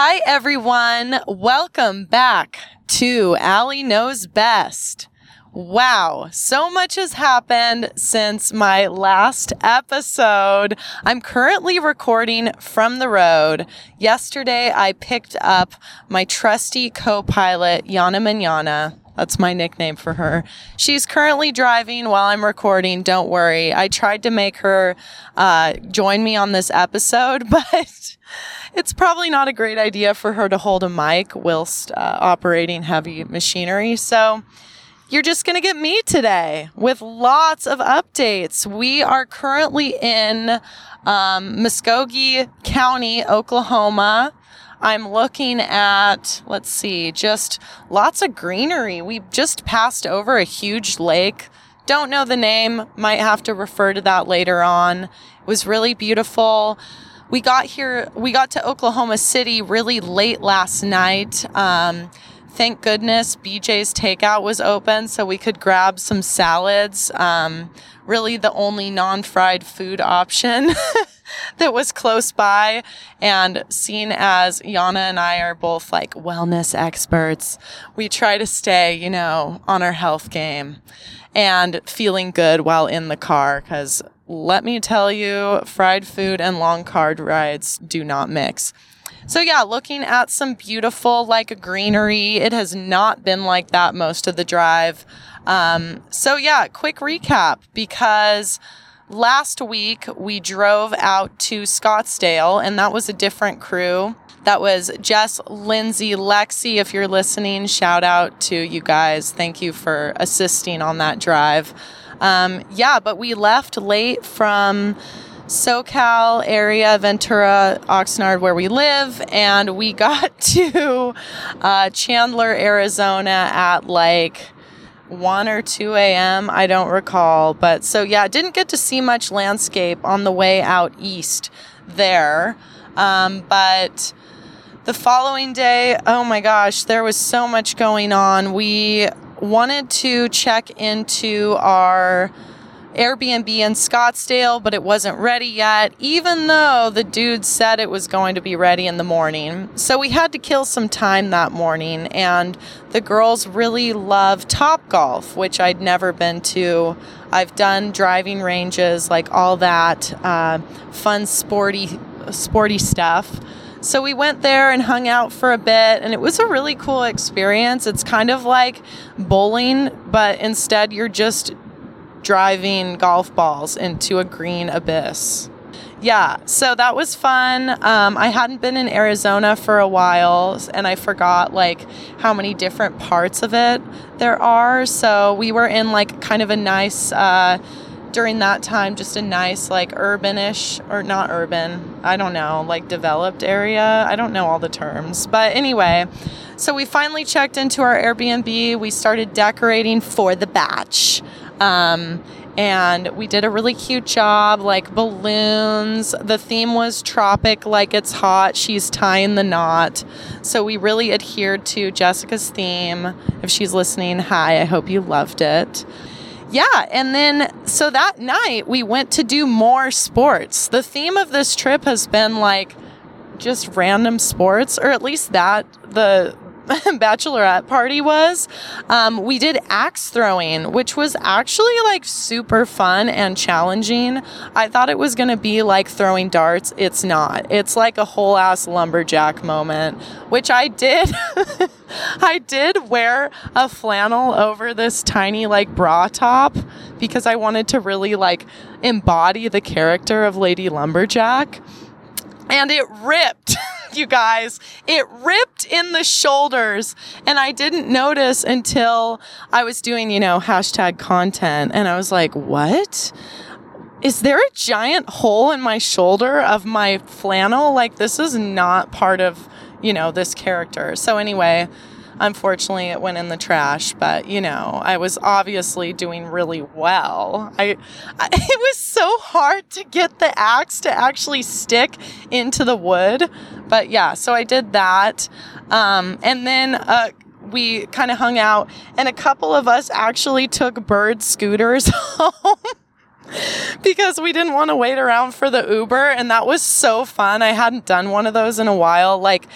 Hi, everyone. Welcome back to Allie Knows Best. Wow, so much has happened since my last episode. I'm currently recording from the road. Yesterday, I picked up my trusty co pilot, Yana Manana. That's my nickname for her. She's currently driving while I'm recording. Don't worry. I tried to make her uh, join me on this episode, but it's probably not a great idea for her to hold a mic whilst uh, operating heavy machinery. So, you're just going to get me today with lots of updates. We are currently in um, Muskogee County, Oklahoma. I'm looking at, let's see, just lots of greenery. We just passed over a huge lake. Don't know the name, might have to refer to that later on. It was really beautiful. We got here, we got to Oklahoma City really late last night. Um, thank goodness BJ's Takeout was open so we could grab some salads. Um, really, the only non fried food option that was close by. And seeing as Yana and I are both like wellness experts, we try to stay, you know, on our health game and feeling good while in the car because let me tell you, fried food and long car rides do not mix. So yeah, looking at some beautiful like greenery. It has not been like that most of the drive. Um, so yeah, quick recap because last week we drove out to Scottsdale and that was a different crew. That was Jess, Lindsay, Lexi. If you're listening, shout out to you guys. Thank you for assisting on that drive. Um, yeah, but we left late from SoCal area, Ventura, Oxnard, where we live, and we got to uh, Chandler, Arizona at like 1 or 2 a.m. I don't recall. But so, yeah, didn't get to see much landscape on the way out east there. Um, but the following day, oh my gosh, there was so much going on. We wanted to check into our Airbnb in Scottsdale, but it wasn't ready yet, even though the dude said it was going to be ready in the morning. So we had to kill some time that morning, and the girls really love Topgolf, which I'd never been to. I've done driving ranges, like all that uh, fun, sporty, sporty stuff. So we went there and hung out for a bit, and it was a really cool experience. It's kind of like bowling, but instead you're just driving golf balls into a green abyss. Yeah, so that was fun. Um, I hadn't been in Arizona for a while, and I forgot like how many different parts of it there are. So we were in like kind of a nice. Uh, during that time just a nice like urbanish or not urban i don't know like developed area i don't know all the terms but anyway so we finally checked into our airbnb we started decorating for the batch um, and we did a really cute job, like balloons. The theme was tropic, like it's hot. She's tying the knot. So we really adhered to Jessica's theme. If she's listening, hi, I hope you loved it. Yeah, and then so that night we went to do more sports. The theme of this trip has been like just random sports, or at least that the bachelorette party was, um, we did axe throwing, which was actually like super fun and challenging. I thought it was going to be like throwing darts. It's not. It's like a whole ass lumberjack moment, which I did. I did wear a flannel over this tiny like bra top because I wanted to really like embody the character of Lady Lumberjack. And it ripped. you guys. It ripped in the shoulders. And I didn't notice until I was doing, you know, hashtag content. And I was like, what? Is there a giant hole in my shoulder of my flannel? Like, this is not part of, you know, this character. So, anyway, Unfortunately, it went in the trash, but you know, I was obviously doing really well. I, I, it was so hard to get the axe to actually stick into the wood, but yeah, so I did that, um, and then uh, we kind of hung out, and a couple of us actually took bird scooters home. because we didn't want to wait around for the Uber. And that was so fun. I hadn't done one of those in a while. Like,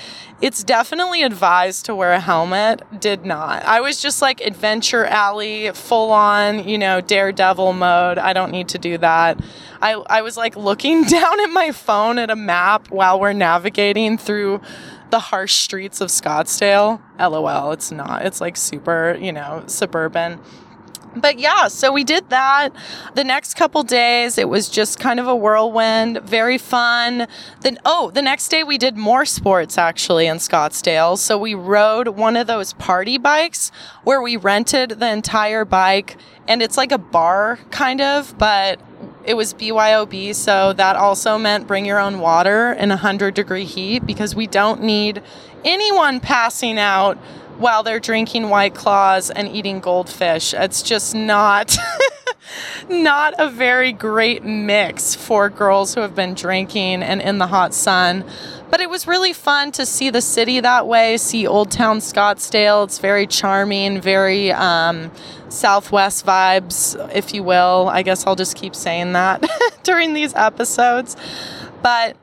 it's definitely advised to wear a helmet. Did not. I was just like Adventure Alley, full on, you know, daredevil mode. I don't need to do that. I, I was like looking down at my phone at a map while we're navigating through the harsh streets of Scottsdale. LOL, it's not. It's like super, you know, suburban but yeah, so we did that. The next couple days, it was just kind of a whirlwind, very fun. Then, oh, the next day we did more sports actually in Scottsdale. So we rode one of those party bikes where we rented the entire bike and it's like a bar kind of, but it was BYOB. So that also meant bring your own water in 100 degree heat because we don't need anyone passing out while they're drinking white claws and eating goldfish. It's just not not a very great mix for girls who have been drinking and in the hot sun. But it was really fun to see the city that way, see Old Town Scottsdale. It's very charming, very um, Southwest vibes, if you will. I guess I'll just keep saying that during these episodes. But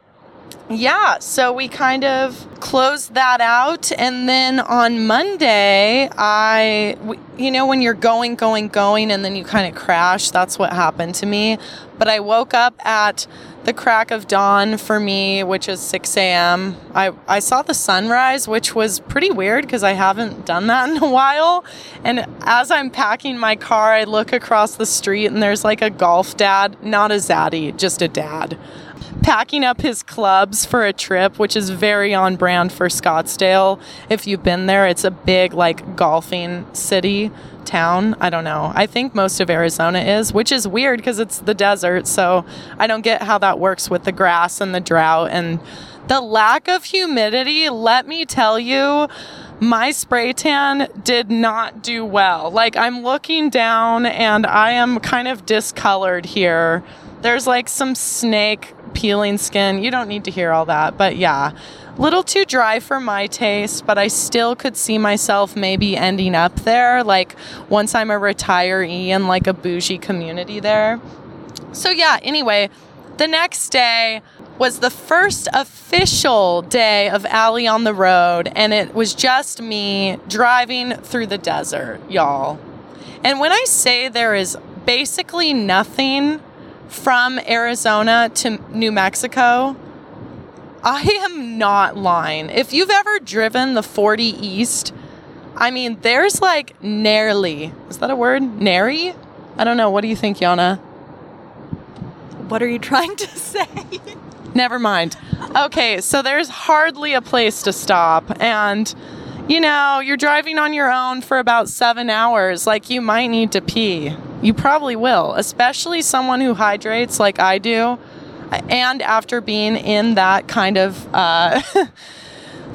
yeah, so we kind of closed that out. And then on Monday, I, you know, when you're going, going, going, and then you kind of crash, that's what happened to me. But I woke up at the crack of dawn for me, which is 6 a.m. I, I saw the sunrise, which was pretty weird because I haven't done that in a while. And as I'm packing my car, I look across the street and there's like a golf dad, not a zaddy, just a dad packing up his clubs for a trip, which is very on brand for Scottsdale. If you've been there, it's a big, like, golfing city, town. I don't know. I think most of Arizona is, which is weird because it's the desert. So I don't get how that works with the grass and the drought and the lack of humidity. Let me tell you, my spray tan did not do well. Like, I'm looking down and I am kind of discolored here. There's like some snake peeling skin. You don't need to hear all that, but yeah. Little too dry for my taste, but I still could see myself maybe ending up there, like once I'm a retiree in like a bougie community there. So yeah, anyway, the next day was the first official day of Allie on the road, and it was just me driving through the desert, y'all. And when I say there is basically nothing from Arizona to New Mexico, I am not lying. If you've ever driven the 40 East, I mean, there's like nearly, is that a word? Nary? I don't know. What do you think, Yana? What are you trying to say? Never mind. Okay, so there's hardly a place to stop. And, you know, you're driving on your own for about seven hours. Like, you might need to pee. You probably will, especially someone who hydrates like I do. And after being in that kind of uh,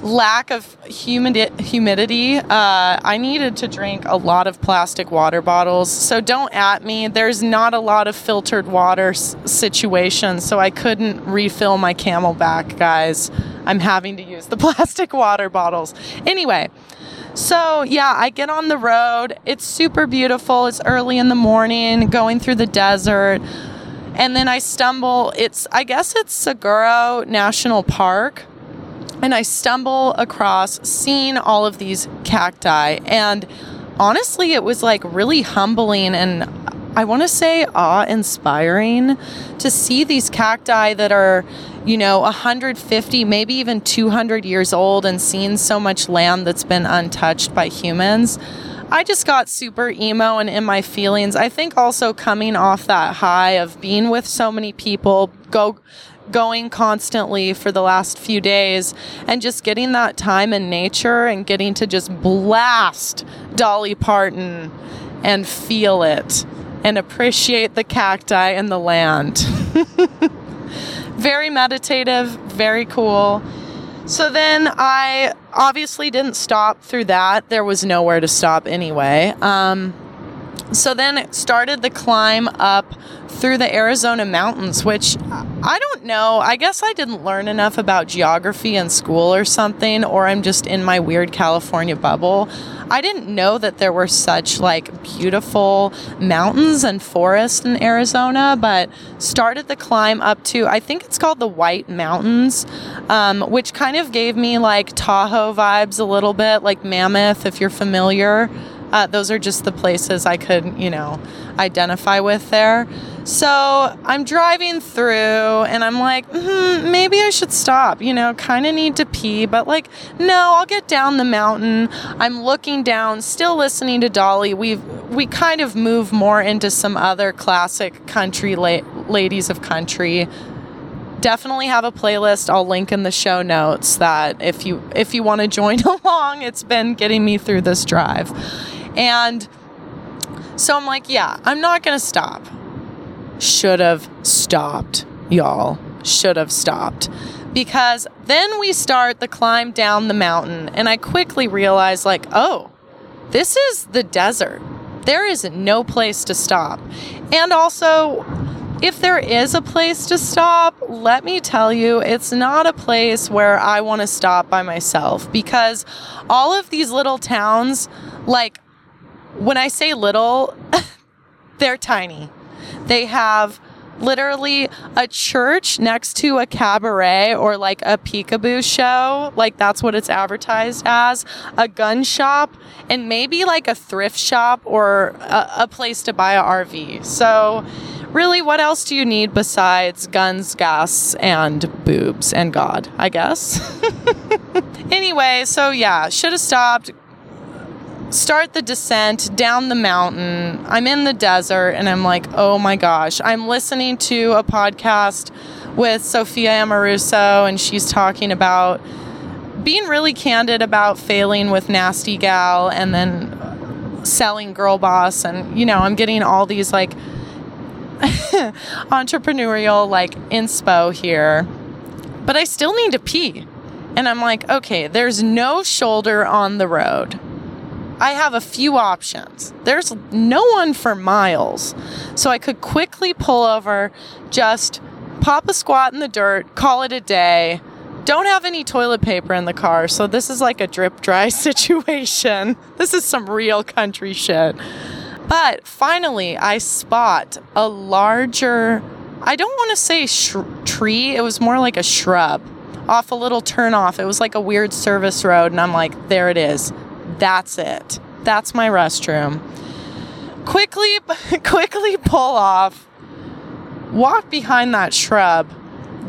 lack of humidi- humidity, uh, I needed to drink a lot of plastic water bottles. So don't at me. There's not a lot of filtered water s- situations, so I couldn't refill my CamelBak, guys. I'm having to use the plastic water bottles. Anyway, so, yeah, I get on the road. It's super beautiful. It's early in the morning, going through the desert. And then I stumble, it's, I guess it's Saguaro National Park. And I stumble across seeing all of these cacti. And honestly, it was like really humbling and I want to say awe inspiring to see these cacti that are, you know, 150, maybe even 200 years old and seeing so much land that's been untouched by humans. I just got super emo and in my feelings. I think also coming off that high of being with so many people, go going constantly for the last few days and just getting that time in nature and getting to just blast Dolly Parton and feel it and appreciate the cacti and the land. very meditative, very cool. So then I obviously didn't stop through that. There was nowhere to stop anyway. Um, so then it started the climb up through the Arizona mountains, which I don't know. I guess I didn't learn enough about geography in school or something, or I'm just in my weird California bubble. I didn't know that there were such like beautiful mountains and forests in Arizona, but started the climb up to I think it's called the White Mountains, um, which kind of gave me like Tahoe vibes a little bit, like Mammoth, if you're familiar. Uh, those are just the places I could, you know, identify with there. So I'm driving through and I'm like, hmm, maybe I should stop, you know, kind of need to pee, but like, no, I'll get down the mountain. I'm looking down, still listening to Dolly. We've, we kind of move more into some other classic country la- ladies of country definitely have a playlist I'll link in the show notes that if you if you want to join along it's been getting me through this drive and so I'm like, yeah, I'm not going to stop. Should have stopped, y'all. Should have stopped. Because then we start the climb down the mountain, and I quickly realize, like, oh, this is the desert. There is no place to stop. And also, if there is a place to stop, let me tell you, it's not a place where I want to stop by myself because all of these little towns, like when I say little, they're tiny. They have literally a church next to a cabaret or like a peekaboo show. Like that's what it's advertised as. A gun shop and maybe like a thrift shop or a, a place to buy an RV. So, really, what else do you need besides guns, gas, and boobs and God, I guess? anyway, so yeah, should have stopped start the descent down the mountain. I'm in the desert and I'm like, oh my gosh. I'm listening to a podcast with Sophia Amoruso and she's talking about being really candid about failing with Nasty Gal and then selling Girl Boss. And, you know, I'm getting all these like entrepreneurial like inspo here. But I still need to pee. And I'm like, okay, there's no shoulder on the road. I have a few options. There's no one for miles. So I could quickly pull over, just pop a squat in the dirt, call it a day. Don't have any toilet paper in the car, so this is like a drip dry situation. This is some real country shit. But finally, I spot a larger, I don't want to say sh- tree, it was more like a shrub off a little turnoff. It was like a weird service road, and I'm like, there it is. That's it. That's my restroom. Quickly, quickly pull off, walk behind that shrub.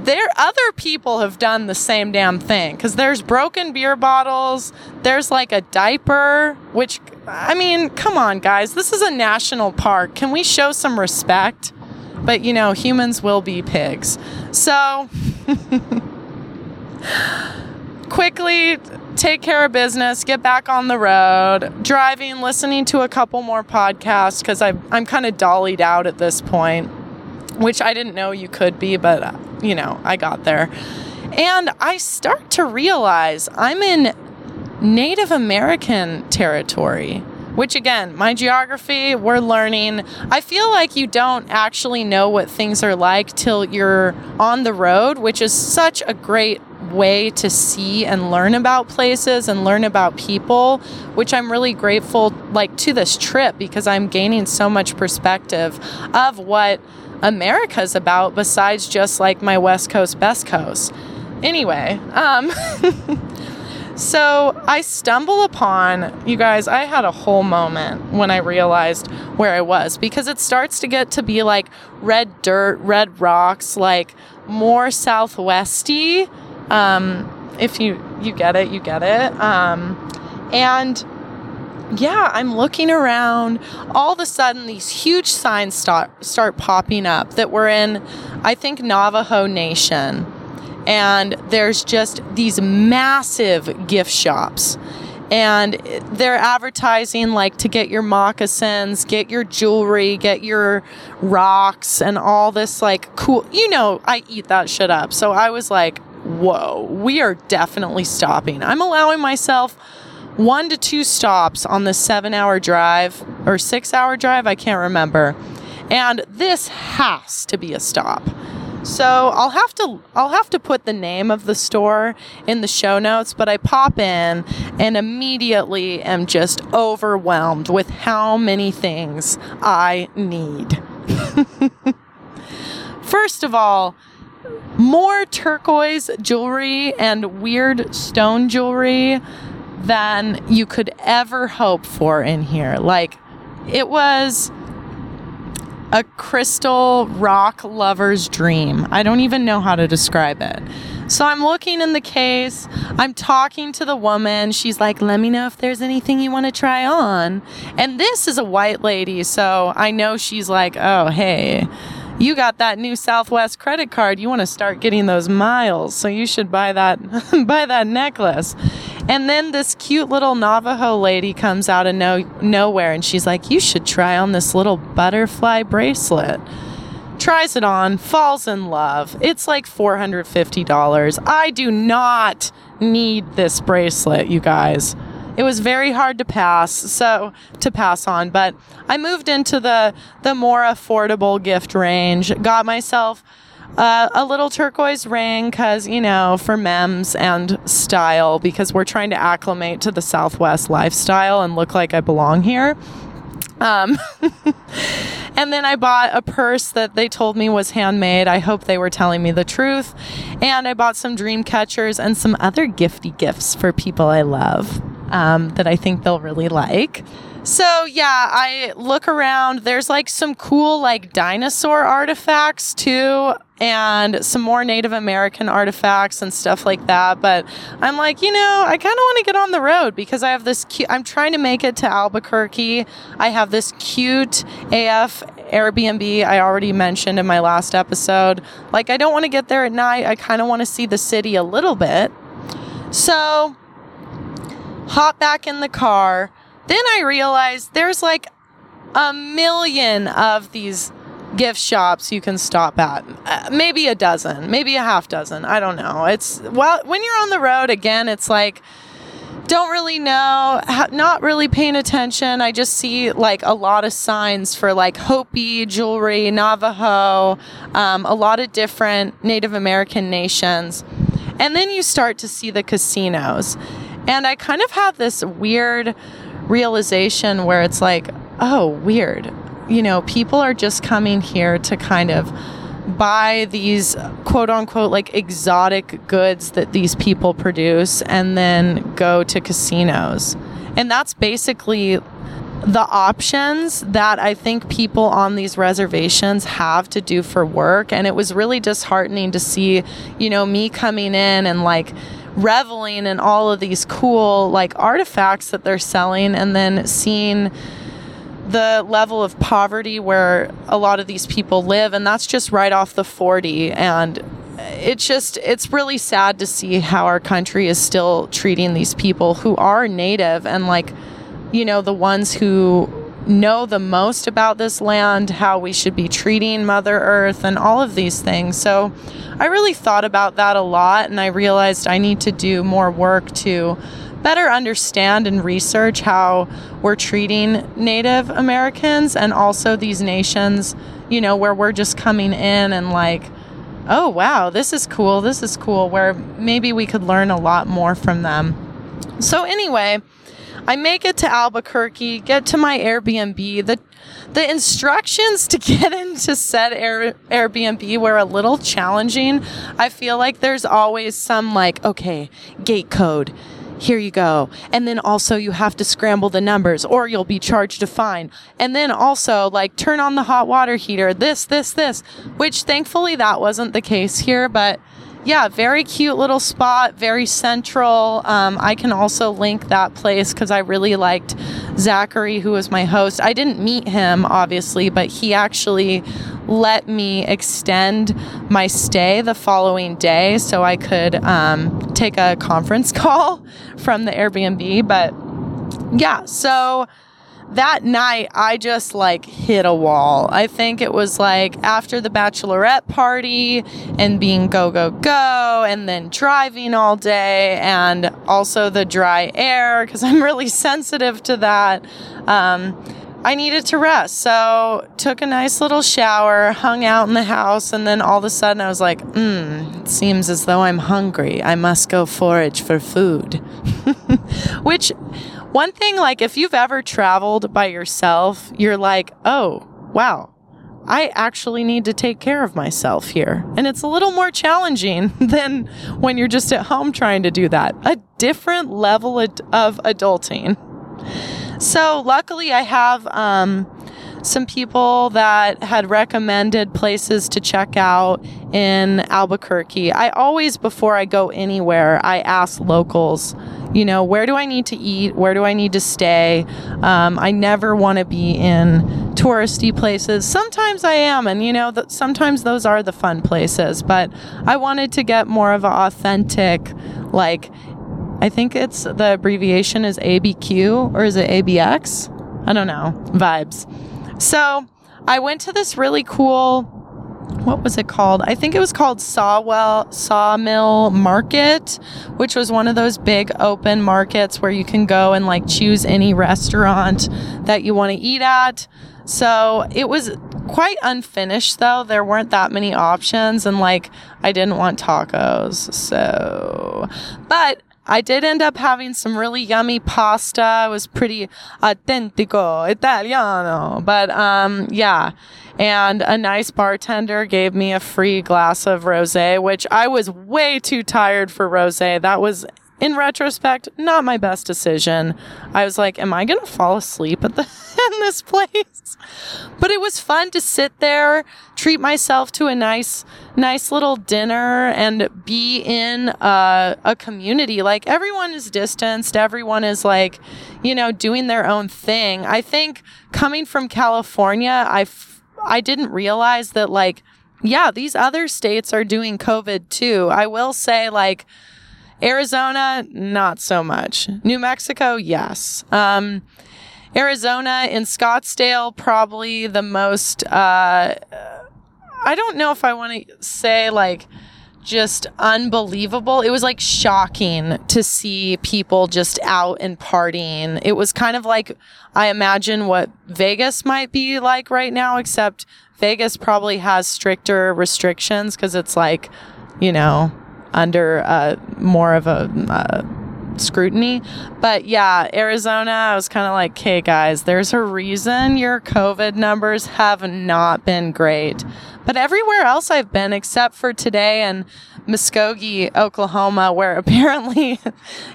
There, other people have done the same damn thing because there's broken beer bottles. There's like a diaper, which, I mean, come on, guys. This is a national park. Can we show some respect? But, you know, humans will be pigs. So, quickly take care of business, get back on the road, driving, listening to a couple more podcasts because I'm kind of dollied out at this point, which I didn't know you could be, but uh, you know, I got there. And I start to realize I'm in Native American territory, which again, my geography, we're learning. I feel like you don't actually know what things are like till you're on the road, which is such a great way to see and learn about places and learn about people, which I'm really grateful like to this trip because I'm gaining so much perspective of what America's about besides just like my West Coast, best coast. Anyway, um So I stumble upon, you guys, I had a whole moment when I realized where I was because it starts to get to be like red dirt, red rocks, like more southwesty um, if you you get it, you get it. Um, and yeah, I'm looking around. All of a sudden, these huge signs start start popping up that we're in, I think Navajo Nation, and there's just these massive gift shops. And they're advertising like to get your moccasins, get your jewelry, get your rocks, and all this like cool. You know, I eat that shit up. So I was like, whoa, we are definitely stopping. I'm allowing myself one to two stops on the seven hour drive or six hour drive. I can't remember. And this has to be a stop. So I'll have to I'll have to put the name of the store in the show notes, but I pop in and immediately am just overwhelmed with how many things I need. First of all, more turquoise jewelry and weird stone jewelry than you could ever hope for in here. Like it was a crystal rock lover's dream. I don't even know how to describe it. So I'm looking in the case. I'm talking to the woman. She's like, let me know if there's anything you want to try on. And this is a white lady. So I know she's like, oh, hey, you got that new Southwest credit card. You want to start getting those miles. So you should buy that, buy that necklace. And then this cute little Navajo lady comes out of no, nowhere and she's like, You should try on this little butterfly bracelet. Tries it on, falls in love. It's like $450. I do not need this bracelet, you guys. It was very hard to pass, so to pass on, but I moved into the the more affordable gift range. Got myself uh, a little turquoise ring because you know for mems and style because we're trying to acclimate to the southwest lifestyle and look like i belong here um, and then I bought a purse that they told me was handmade. I hope they were telling me the truth. And I bought some dream catchers and some other gifty gifts for people I love um, that I think they'll really like. So yeah, I look around. There's like some cool like dinosaur artifacts too, and some more Native American artifacts and stuff like that. But I'm like, you know, I kind of want to get on the road because I have this cute. I'm trying to make it to Albuquerque. I have this cute AF Airbnb I already mentioned in my last episode. Like, I don't want to get there at night. I kind of want to see the city a little bit. So, hop back in the car then I realized there's like a million of these gift shops you can stop at. Uh, maybe a dozen, maybe a half dozen. I don't know. It's well, when you're on the road again, it's like don't really know, not really paying attention. I just see like a lot of signs for like Hopi jewelry, Navajo, um, a lot of different Native American nations. And then you start to see the casinos. And I kind of have this weird realization where it's like, oh, weird. You know, people are just coming here to kind of buy these quote unquote like exotic goods that these people produce and then go to casinos. And that's basically the options that I think people on these reservations have to do for work. And it was really disheartening to see, you know, me coming in and like reveling in all of these cool like artifacts that they're selling and then seeing the level of poverty where a lot of these people live. And that's just right off the 40 and it's just it's really sad to see how our country is still treating these people who are native and like you know the ones who know the most about this land, how we should be treating Mother Earth, and all of these things. So I really thought about that a lot, and I realized I need to do more work to better understand and research how we're treating Native Americans and also these nations, you know, where we're just coming in and like, oh, wow, this is cool, this is cool, where maybe we could learn a lot more from them. So, anyway, I make it to Albuquerque, get to my Airbnb. The the instructions to get into said Air, Airbnb were a little challenging. I feel like there's always some like, okay, gate code. Here you go. And then also you have to scramble the numbers or you'll be charged a fine. And then also like turn on the hot water heater, this, this, this, which thankfully that wasn't the case here, but yeah, very cute little spot, very central. Um, I can also link that place because I really liked Zachary, who was my host. I didn't meet him, obviously, but he actually let me extend my stay the following day so I could um, take a conference call from the Airbnb. But yeah, so that night I just like hit a wall. I think it was like after the bachelorette party and being go, go, go, and then driving all day, and also the dry air because I'm really sensitive to that. Um, I needed to rest. So took a nice little shower, hung out in the house, and then all of a sudden I was like, hmm, it seems as though I'm hungry. I must go forage for food. Which one thing, like if you've ever traveled by yourself, you're like, oh, wow. I actually need to take care of myself here. And it's a little more challenging than when you're just at home trying to do that. A different level of adulting. So, luckily, I have um, some people that had recommended places to check out in Albuquerque. I always, before I go anywhere, I ask locals, you know, where do I need to eat? Where do I need to stay? Um, I never want to be in touristy places. Sometimes I am, and you know, th- sometimes those are the fun places, but I wanted to get more of an authentic, like, I think it's the abbreviation is ABQ or is it ABX? I don't know. Vibes. So I went to this really cool, what was it called? I think it was called Sawwell Sawmill Market, which was one of those big open markets where you can go and like choose any restaurant that you want to eat at. So it was quite unfinished though. There weren't that many options and like I didn't want tacos. So, but I did end up having some really yummy pasta. It was pretty autentico Italiano. But um, yeah. And a nice bartender gave me a free glass of rosé, which I was way too tired for rosé. That was in retrospect, not my best decision. I was like, am I going to fall asleep at the in this place? But it was fun to sit there, treat myself to a nice nice little dinner and be in a, a community. Like everyone is distanced, everyone is like, you know, doing their own thing. I think coming from California, I f- I didn't realize that like yeah, these other states are doing COVID too. I will say like Arizona, not so much. New Mexico, yes. Um, Arizona in Scottsdale, probably the most. Uh, I don't know if I want to say like just unbelievable. It was like shocking to see people just out and partying. It was kind of like I imagine what Vegas might be like right now, except Vegas probably has stricter restrictions because it's like, you know, under uh, more of a uh, scrutiny. But yeah, Arizona, I was kind of like, hey guys, there's a reason your COVID numbers have not been great. But everywhere else I've been, except for today and Muskogee, Oklahoma, where apparently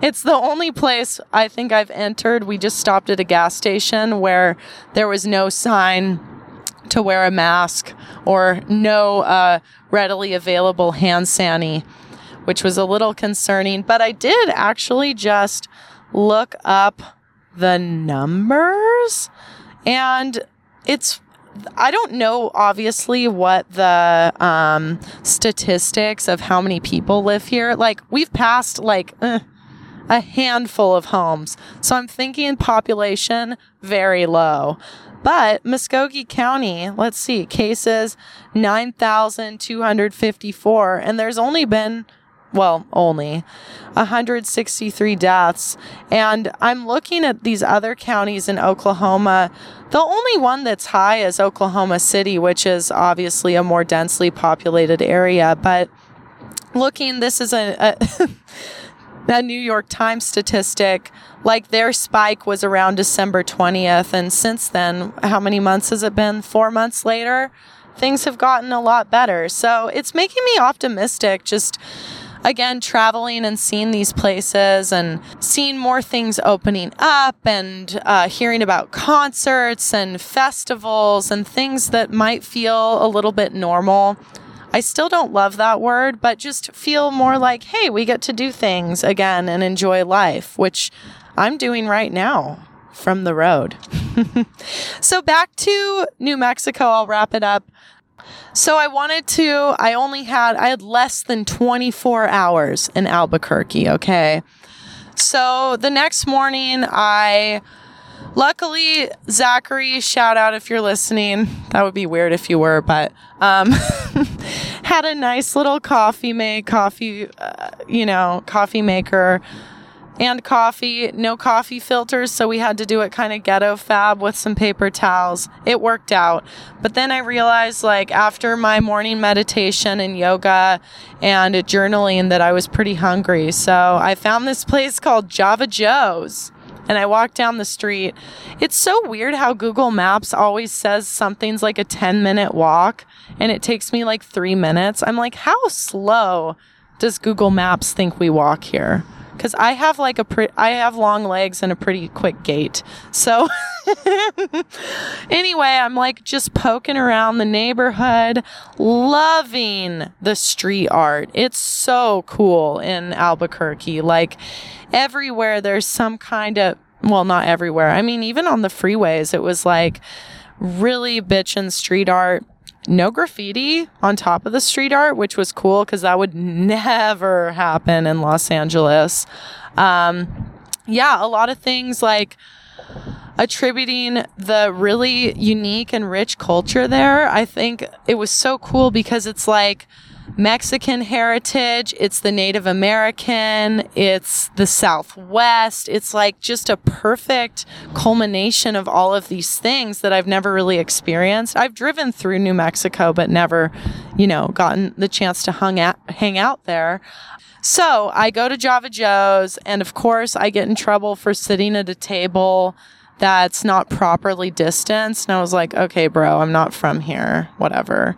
it's the only place I think I've entered. We just stopped at a gas station where there was no sign to wear a mask or no uh, readily available hand sani which was a little concerning. But I did actually just look up the numbers and it's I don't know, obviously, what the um, statistics of how many people live here. Like, we've passed like eh, a handful of homes. So I'm thinking population very low. But Muskogee County, let's see, cases 9,254. And there's only been well, only 163 deaths. And I'm looking at these other counties in Oklahoma. The only one that's high is Oklahoma City, which is obviously a more densely populated area. But looking, this is a, a, New York Times statistic. Like their spike was around December 20th. And since then, how many months has it been? Four months later? Things have gotten a lot better. So it's making me optimistic just again, traveling and seeing these places and seeing more things opening up and uh, hearing about concerts and festivals and things that might feel a little bit normal. I still don't love that word, but just feel more like, hey, we get to do things again and enjoy life, which I'm doing right now from the road. so back to New Mexico, I'll wrap it up. So I wanted to, I only had, I had less than 24 hours in Albuquerque, okay? So the next morning, I, luckily, Zachary, shout out if you're listening. That would be weird if you were, but, um, had a nice little coffee make, coffee, uh, you know, coffee maker and coffee. No coffee filters, so we had to do it kind of ghetto fab with some paper towels. It worked out. But then I realized, like, after my morning meditation and yoga and journaling, that I was pretty hungry. So I found this place called Java Joe's and I walked down the street. It's so weird how Google Maps always says something's like a 10 minute walk and it takes me like three minutes. I'm like, how slow does Google Maps think we walk here? Because I have like a pre- I have long legs and a pretty quick gait. So anyway, I'm like just poking around the neighborhood, loving the street art. It's so cool in Albuquerque. Like everywhere there's some kind of well, not everywhere. I mean, even on the freeways, it was like really bitchin' street art no graffiti on top of the street art, which was cool because that would never happen in Los Angeles. Um, yeah, a lot of things like attributing the really unique and rich culture there. I think it was so cool because it's like, Mexican heritage, it's the Native American, it's the Southwest. It's like just a perfect culmination of all of these things that I've never really experienced. I've driven through New Mexico, but never, you know, gotten the chance to hung out, hang out there. So I go to Java Joe's, and of course, I get in trouble for sitting at a table that's not properly distanced. And I was like, okay, bro, I'm not from here, whatever.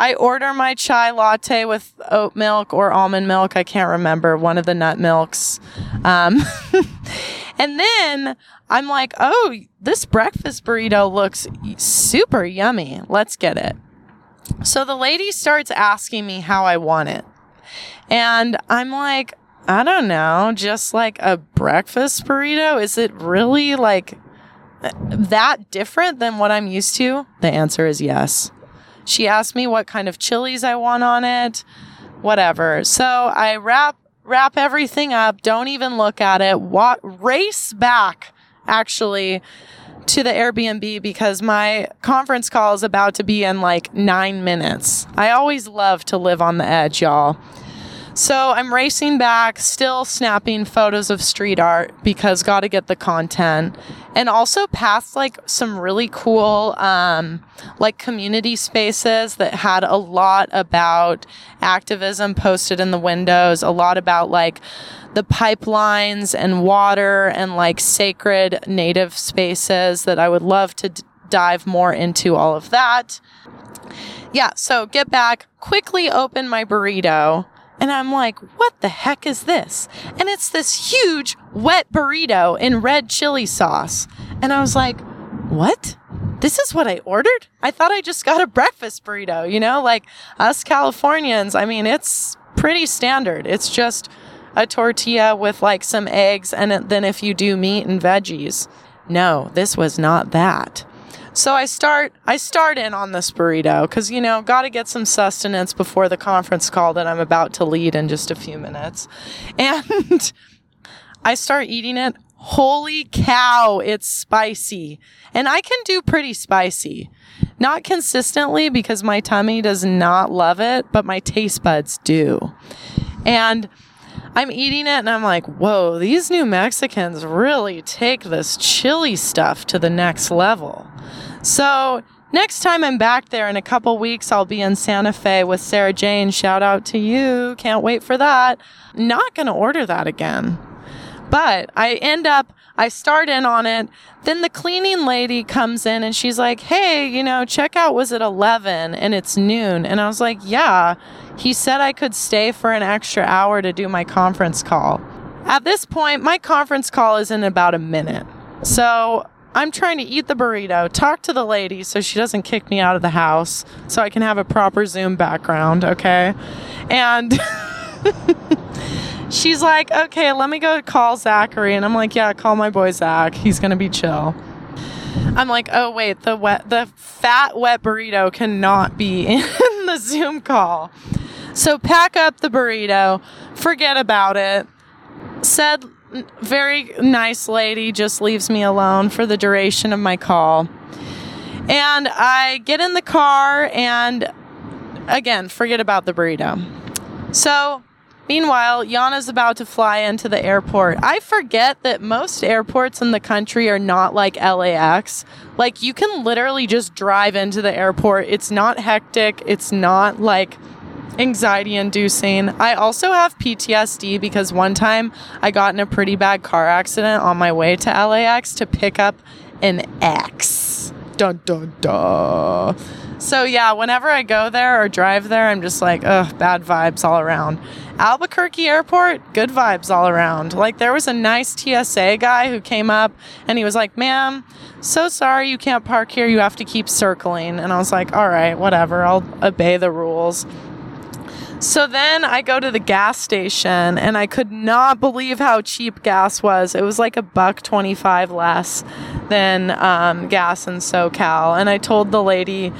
I order my chai latte with oat milk or almond milk. I can't remember one of the nut milks. Um, and then I'm like, oh, this breakfast burrito looks super yummy. Let's get it. So the lady starts asking me how I want it. And I'm like, I don't know, just like a breakfast burrito? Is it really like that different than what I'm used to? The answer is yes. She asked me what kind of chilies I want on it, whatever. So I wrap wrap everything up, don't even look at it, wa- race back actually to the Airbnb because my conference call is about to be in like 9 minutes. I always love to live on the edge, y'all. So I'm racing back, still snapping photos of street art because got to get the content. And also past like some really cool, um, like community spaces that had a lot about activism posted in the windows, a lot about like the pipelines and water and like sacred native spaces that I would love to d- dive more into all of that. Yeah, so get back, quickly open my burrito and I'm like, what the heck is this? And it's this huge wet burrito in red chili sauce. And I was like, what? This is what I ordered? I thought I just got a breakfast burrito, you know, like us Californians. I mean, it's pretty standard. It's just a tortilla with like some eggs and then if you do meat and veggies. No, this was not that. So I start I start in on this burrito cuz you know, got to get some sustenance before the conference call that I'm about to lead in just a few minutes. And I start eating it. Holy cow, it's spicy. And I can do pretty spicy. Not consistently because my tummy does not love it, but my taste buds do. And I'm eating it and I'm like, whoa, these New Mexicans really take this chili stuff to the next level. So next time I'm back there in a couple weeks, I'll be in Santa Fe with Sarah Jane. Shout out to you. Can't wait for that. Not going to order that again. But I end up, I start in on it. Then the cleaning lady comes in and she's like, hey, you know, checkout was at 11 and it's noon. And I was like, yeah. He said I could stay for an extra hour to do my conference call. At this point, my conference call is in about a minute. So I'm trying to eat the burrito, talk to the lady so she doesn't kick me out of the house, so I can have a proper Zoom background, okay? And she's like, okay, let me go call Zachary. And I'm like, yeah, call my boy Zach. He's going to be chill. I'm like, oh wait, the wet, the fat wet burrito cannot be in the Zoom call. So pack up the burrito, forget about it. Said very nice lady just leaves me alone for the duration of my call. And I get in the car and again, forget about the burrito. So Meanwhile, Yana's about to fly into the airport. I forget that most airports in the country are not like LAX. Like, you can literally just drive into the airport. It's not hectic, it's not like anxiety inducing. I also have PTSD because one time I got in a pretty bad car accident on my way to LAX to pick up an ex. Dun dun dun. So yeah, whenever I go there or drive there, I'm just like, ugh, bad vibes all around. Albuquerque Airport, good vibes all around. Like there was a nice TSA guy who came up and he was like, "Ma'am, so sorry you can't park here. You have to keep circling." And I was like, "All right, whatever. I'll obey the rules." So then I go to the gas station and I could not believe how cheap gas was. It was like a buck 25 less than um, gas in SoCal. And I told the lady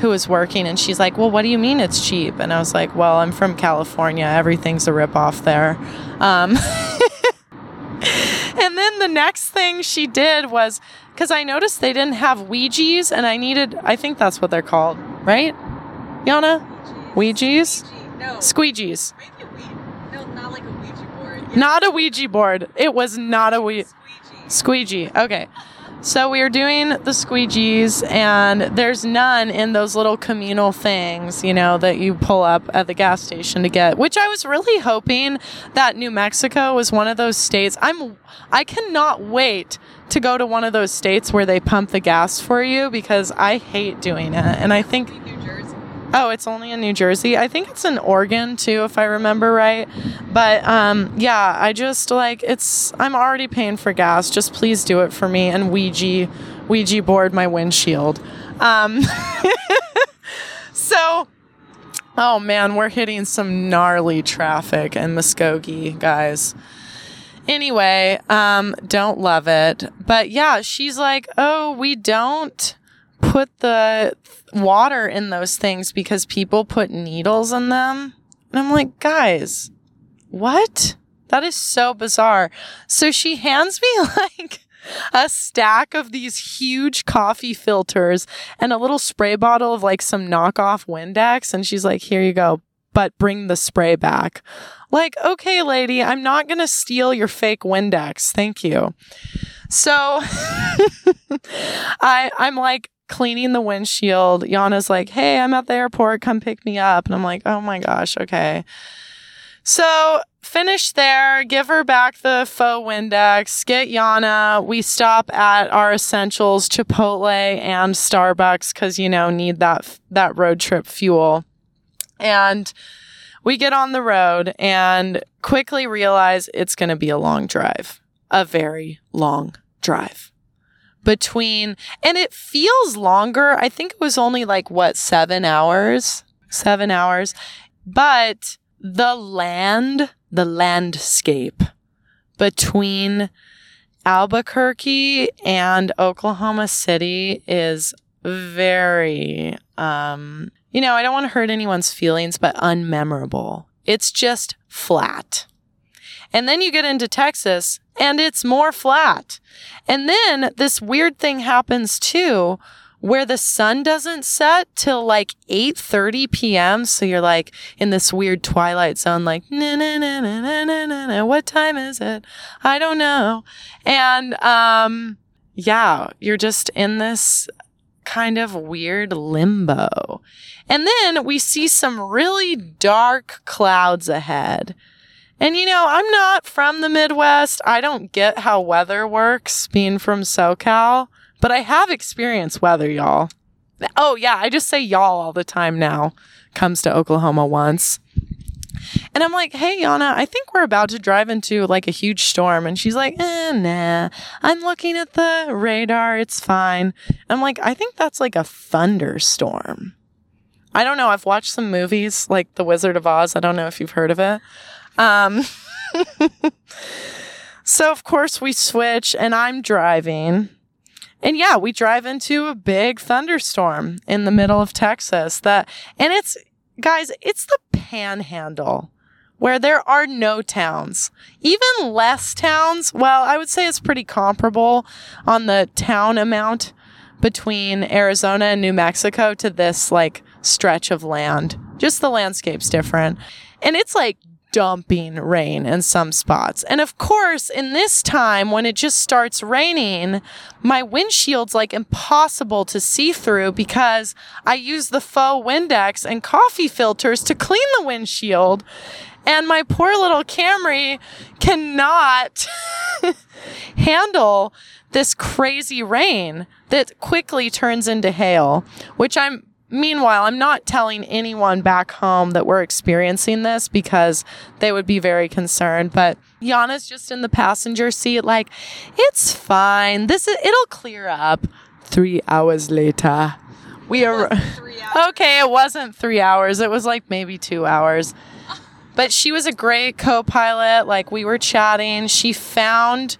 who was working and she's like, Well, what do you mean it's cheap? And I was like, Well, I'm from California. Everything's a ripoff there. Um, and then the next thing she did was because I noticed they didn't have Ouija's and I needed, I think that's what they're called, right? Yana? Ouija's? No. Squeegees. Maybe a Ouija. No, not like a Ouija board. Not a Ouija board. It was not a Ouija. Squeegee. Squeegee. Okay. So we are doing the squeegees, and there's none in those little communal things, you know, that you pull up at the gas station to get. Which I was really hoping that New Mexico was one of those states. I'm, I cannot wait to go to one of those states where they pump the gas for you because I hate doing it, and I think New Jersey. Oh, it's only in New Jersey. I think it's in Oregon too, if I remember right. But um, yeah, I just like it's. I'm already paying for gas. Just please do it for me and Ouija, Ouija board my windshield. Um, so, oh man, we're hitting some gnarly traffic in Muskogee, guys. Anyway, um, don't love it, but yeah, she's like, oh, we don't put the water in those things because people put needles in them. And I'm like, guys, what? That is so bizarre. So she hands me like a stack of these huge coffee filters and a little spray bottle of like some knockoff Windex. And she's like, here you go, but bring the spray back. Like, okay, lady, I'm not going to steal your fake Windex. Thank you. So I, I'm like, cleaning the windshield. Yana's like, hey, I'm at the airport. Come pick me up. And I'm like, oh my gosh, okay. So finish there, give her back the faux Windex, get Yana. We stop at our essentials, Chipotle and Starbucks, because you know need that that road trip fuel. And we get on the road and quickly realize it's going to be a long drive, a very long drive between, and it feels longer. I think it was only like what, seven hours? Seven hours. But the land, the landscape between Albuquerque and Oklahoma City is very, um, you know, I don't want to hurt anyone's feelings, but unmemorable. It's just flat. And then you get into Texas and it's more flat. And then this weird thing happens too where the sun doesn't set till like 8:30 p.m. so you're like in this weird twilight zone like na na na na na na na, what time is it? I don't know. And um yeah, you're just in this kind of weird limbo. And then we see some really dark clouds ahead. And you know, I'm not from the Midwest. I don't get how weather works being from SoCal, but I have experienced weather, y'all. Oh, yeah, I just say y'all all the time now. Comes to Oklahoma once. And I'm like, hey, Yana, I think we're about to drive into like a huge storm. And she's like, eh, nah, I'm looking at the radar. It's fine. I'm like, I think that's like a thunderstorm. I don't know. I've watched some movies like The Wizard of Oz. I don't know if you've heard of it. Um, so of course we switch and I'm driving. And yeah, we drive into a big thunderstorm in the middle of Texas that and it's guys, it's the panhandle where there are no towns. Even less towns. Well, I would say it's pretty comparable on the town amount between Arizona and New Mexico to this like stretch of land. Just the landscape's different. And it's like dumping rain in some spots. And of course, in this time when it just starts raining, my windshield's like impossible to see through because I use the faux Windex and coffee filters to clean the windshield. And my poor little Camry cannot handle this crazy rain that quickly turns into hail, which I'm Meanwhile, I'm not telling anyone back home that we're experiencing this because they would be very concerned. But Yana's just in the passenger seat, like, it's fine. This is, it'll clear up. Three hours later, we are. Okay, it wasn't three hours. It was like maybe two hours. But she was a great co pilot. Like, we were chatting. She found.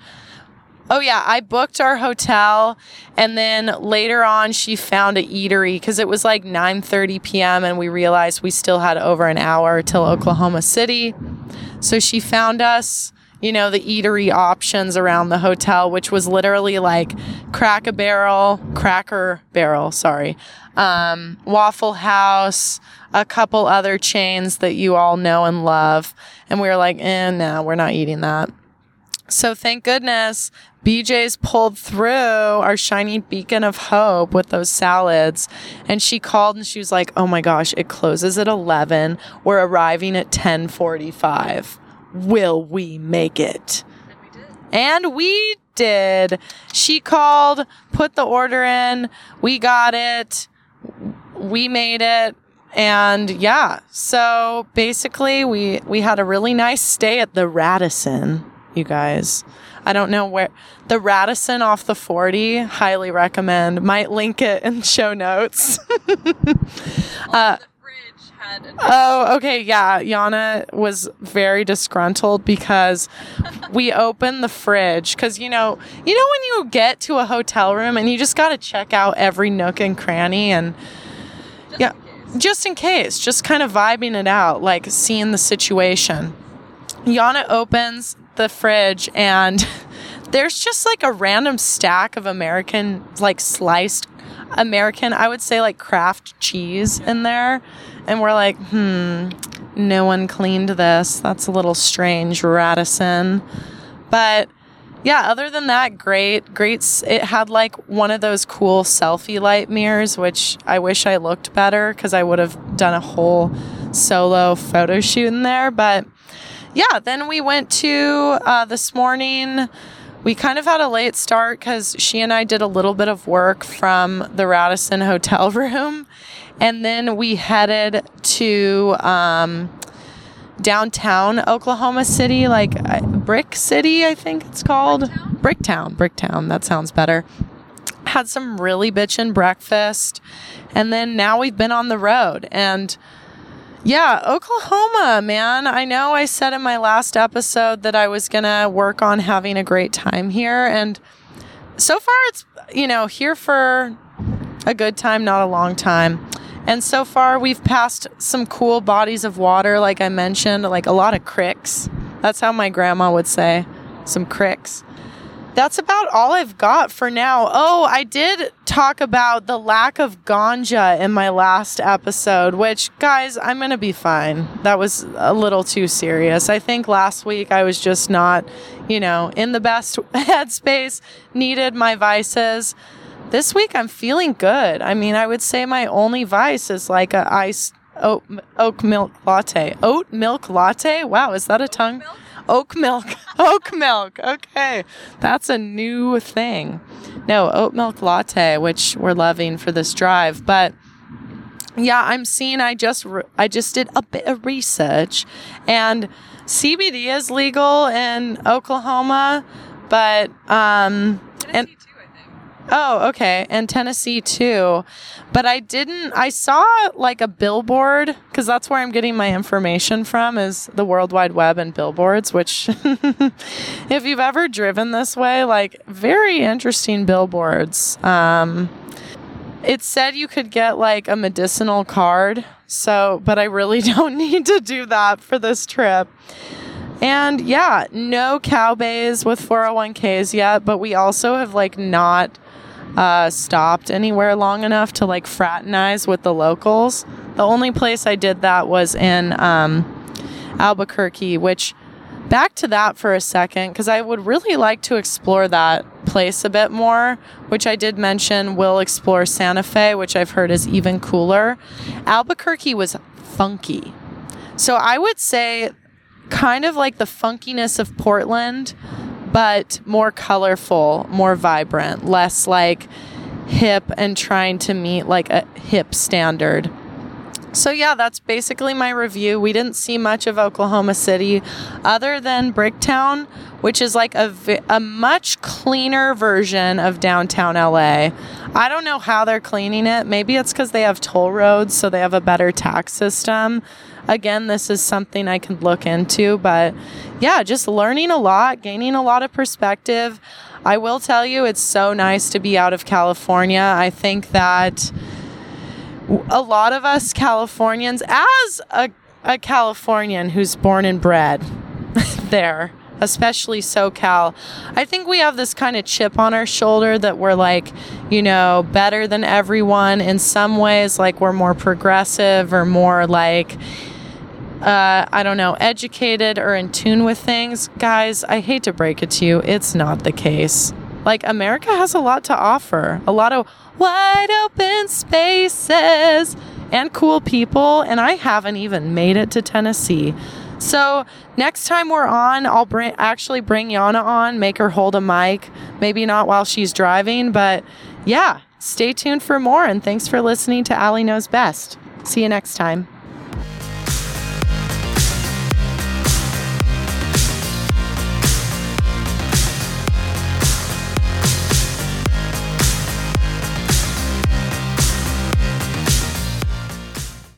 Oh, yeah, I booked our hotel. And then later on, she found a eatery because it was like 9:30 p.m. And we realized we still had over an hour till Oklahoma City. So she found us, you know, the eatery options around the hotel, which was literally like Crack a Barrel, Cracker Barrel, sorry, um, Waffle House, a couple other chains that you all know and love. And we were like, eh, no, we're not eating that. So thank goodness BJ's pulled through our shiny beacon of hope with those salads. And she called and she was like, "Oh my gosh, it closes at 11. We're arriving at 10:45. Will we make it?" And we did. And we did. She called, put the order in, we got it, we made it. And yeah, so basically we we had a really nice stay at the Radisson, you guys. I don't know where the Radisson off the 40, highly recommend. Might link it in show notes. Uh, also, the fridge had an Oh, okay. Yeah. Yana was very disgruntled because we opened the fridge. Because, you know, you know, when you get to a hotel room and you just got to check out every nook and cranny and just yeah. in just in case, just kind of vibing it out, like seeing the situation. Yana opens the fridge and there's just like a random stack of American, like sliced American, I would say like Kraft cheese in there. And we're like, hmm, no one cleaned this. That's a little strange, Radisson. But yeah, other than that, great, great. It had like one of those cool selfie light mirrors, which I wish I looked better because I would have done a whole solo photo shoot in there. But yeah, then we went to uh, this morning. We kind of had a late start because she and I did a little bit of work from the Radisson hotel room. And then we headed to um, downtown Oklahoma City, like uh, Brick City, I think it's called. Bricktown? Bricktown. Bricktown. That sounds better. Had some really bitchin' breakfast. And then now we've been on the road. And yeah, Oklahoma, man. I know I said in my last episode that I was going to work on having a great time here. And so far, it's, you know, here for a good time, not a long time. And so far, we've passed some cool bodies of water, like I mentioned, like a lot of cricks. That's how my grandma would say, some cricks. That's about all I've got for now. Oh, I did talk about the lack of ganja in my last episode, which, guys, I'm going to be fine. That was a little too serious. I think last week I was just not, you know, in the best headspace, needed my vices. This week I'm feeling good. I mean, I would say my only vice is like a ice oat, oat milk latte. Oat milk latte? Wow, is that a tongue? milk? Oak milk. Oak milk. Okay. That's a new thing. No, oat milk latte, which we're loving for this drive. But yeah, I'm seeing I just re- I just did a bit of research and CBD is legal in Oklahoma, but um and Tennessee too, I think. Oh, okay. And Tennessee too. But I didn't I saw like a billboard cuz that's where I'm getting my information from is the World Wide Web and billboards, which if you've ever driven this way, like very interesting billboards. Um it said you could get like a medicinal card. So, but I really don't need to do that for this trip. And yeah, no cow bays with 401ks yet, but we also have like not uh, stopped anywhere long enough to like fraternize with the locals. The only place I did that was in um, Albuquerque, which back to that for a second because I would really like to explore that place a bit more, which I did mention. We'll explore Santa Fe, which I've heard is even cooler. Albuquerque was funky. So I would say kind of like the funkiness of Portland, but more colorful, more vibrant, less like hip and trying to meet like a hip standard. So, yeah, that's basically my review. We didn't see much of Oklahoma City other than Bricktown, which is like a, a much cleaner version of downtown LA. I don't know how they're cleaning it. Maybe it's because they have toll roads, so they have a better tax system. Again, this is something I can look into, but yeah, just learning a lot, gaining a lot of perspective. I will tell you, it's so nice to be out of California. I think that a lot of us Californians, as a, a Californian who's born and bred there, especially SoCal, I think we have this kind of chip on our shoulder that we're like, you know, better than everyone in some ways, like we're more progressive or more like, uh, I don't know, educated or in tune with things. Guys, I hate to break it to you, it's not the case. Like, America has a lot to offer, a lot of wide open spaces and cool people, and I haven't even made it to Tennessee. So next time we're on, I'll bring actually bring Yana on, make her hold a mic. Maybe not while she's driving, but yeah, stay tuned for more. And thanks for listening to Allie Knows Best. See you next time.